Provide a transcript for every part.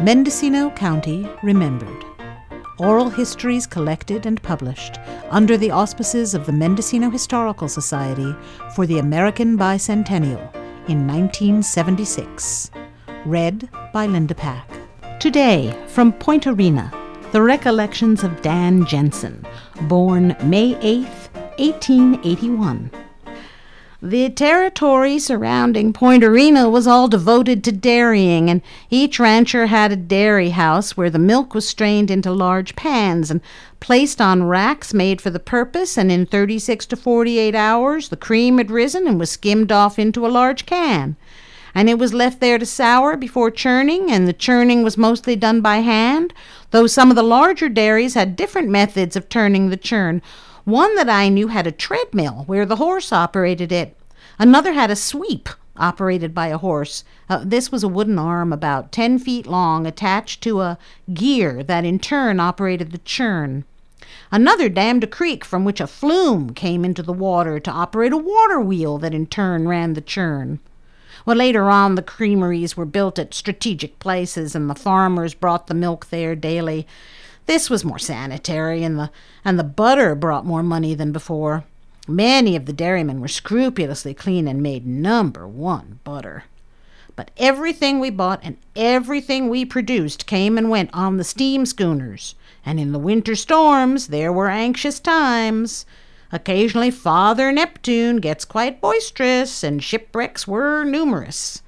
Mendocino County Remembered. Oral histories collected and published under the auspices of the Mendocino Historical Society for the American Bicentennial in 1976. Read by Linda Pack. Today, from Point Arena, the recollections of Dan Jensen, born May 8, 1881. The territory surrounding Point Arena was all devoted to dairying, and each rancher had a dairy house where the milk was strained into large pans and placed on racks made for the purpose, and in 36 to 48 hours the cream had risen and was skimmed off into a large can. And it was left there to sour before churning, and the churning was mostly done by hand, though some of the larger dairies had different methods of turning the churn. One that I knew had a treadmill where the horse operated it. Another had a sweep operated by a horse. Uh, this was a wooden arm about 10 feet long attached to a gear that in turn operated the churn. Another dammed a creek from which a flume came into the water to operate a water wheel that in turn ran the churn. Well, later on, the creameries were built at strategic places, and the farmers brought the milk there daily. This was more sanitary, and the, and the butter brought more money than before. Many of the dairymen were scrupulously clean and made number one butter. But everything we bought and everything we produced came and went on the steam schooners, and in the winter storms there were anxious times. Occasionally Father Neptune gets quite boisterous, and shipwrecks were numerous.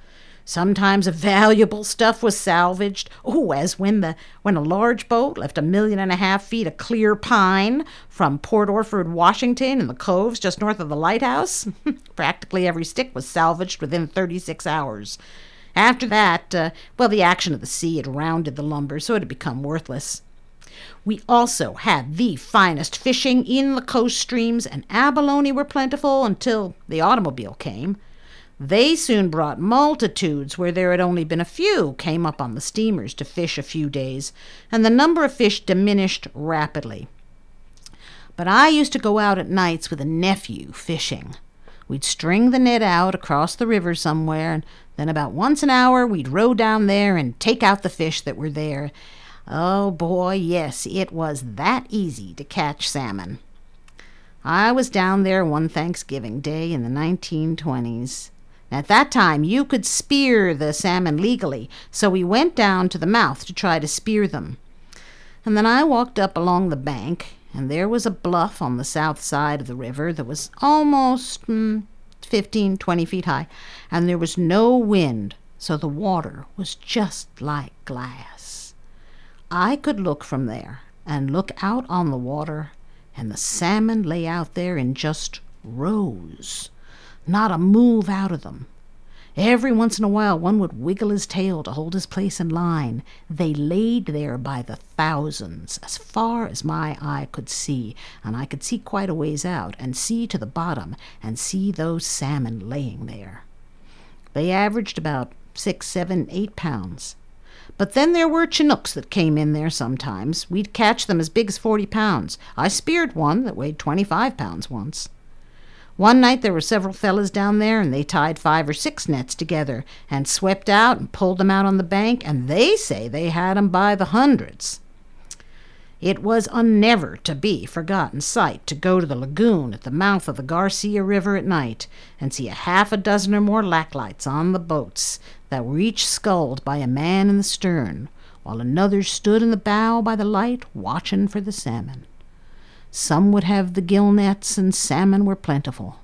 Sometimes valuable stuff was salvaged. Oh, as when the when a large boat left a million and a half feet of clear pine from Port Orford, Washington, in the coves just north of the lighthouse. Practically every stick was salvaged within 36 hours. After that, uh, well, the action of the sea had rounded the lumber, so it had become worthless. We also had the finest fishing in the coast streams, and abalone were plentiful until the automobile came. They soon brought multitudes where there had only been a few came up on the steamers to fish a few days, and the number of fish diminished rapidly. But I used to go out at nights with a nephew fishing. We'd string the net out across the river somewhere, and then about once an hour we'd row down there and take out the fish that were there. Oh boy, yes, it was that easy to catch salmon. I was down there one Thanksgiving day in the 1920s. At that time, you could spear the salmon legally, so we went down to the mouth to try to spear them. And then I walked up along the bank, and there was a bluff on the south side of the river that was almost mm, 15, 20 feet high, and there was no wind, so the water was just like glass. I could look from there and look out on the water, and the salmon lay out there in just rows not a move out of them. Every once in a while, one would wiggle his tail to hold his place in line. They laid there by the thousands, as far as my eye could see, and I could see quite a ways out, and see to the bottom, and see those salmon laying there. They averaged about six, seven, eight pounds. But then there were Chinooks that came in there sometimes. We'd catch them as big as forty pounds. I speared one that weighed twenty five pounds once. One night there were several fellows down there, and they tied five or six nets together and swept out and pulled them out on the bank, and they say they had 'em by the hundreds. It was a never to be forgotten sight to go to the lagoon at the mouth of the Garcia River at night and see a half a dozen or more jacklights on the boats that were each sculled by a man in the stern, while another stood in the bow by the light watching for the salmon. Some would have the gill nets, and salmon were plentiful.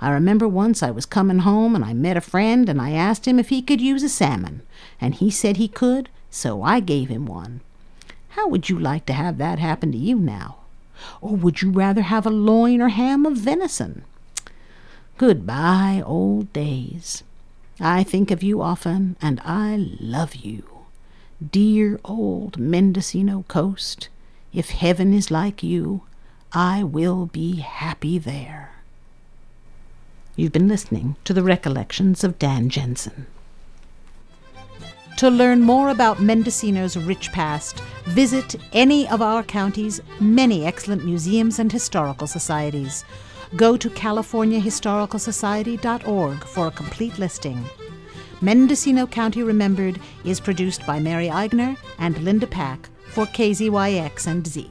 I remember once I was coming home and I met a friend and I asked him if he could use a salmon, and he said he could, so I gave him one. How would you like to have that happen to you now? Or would you rather have a loin or ham of venison? Goodbye, old days. I think of you often, and I love you. Dear old Mendocino coast, if heaven is like you, I will be happy there. You've been listening to the recollections of Dan Jensen. To learn more about Mendocino's rich past, visit any of our county's many excellent museums and historical societies. Go to CaliforniaHistoricalSociety.org for a complete listing. Mendocino County Remembered is produced by Mary Eigner and Linda Pack for KZYX and Z.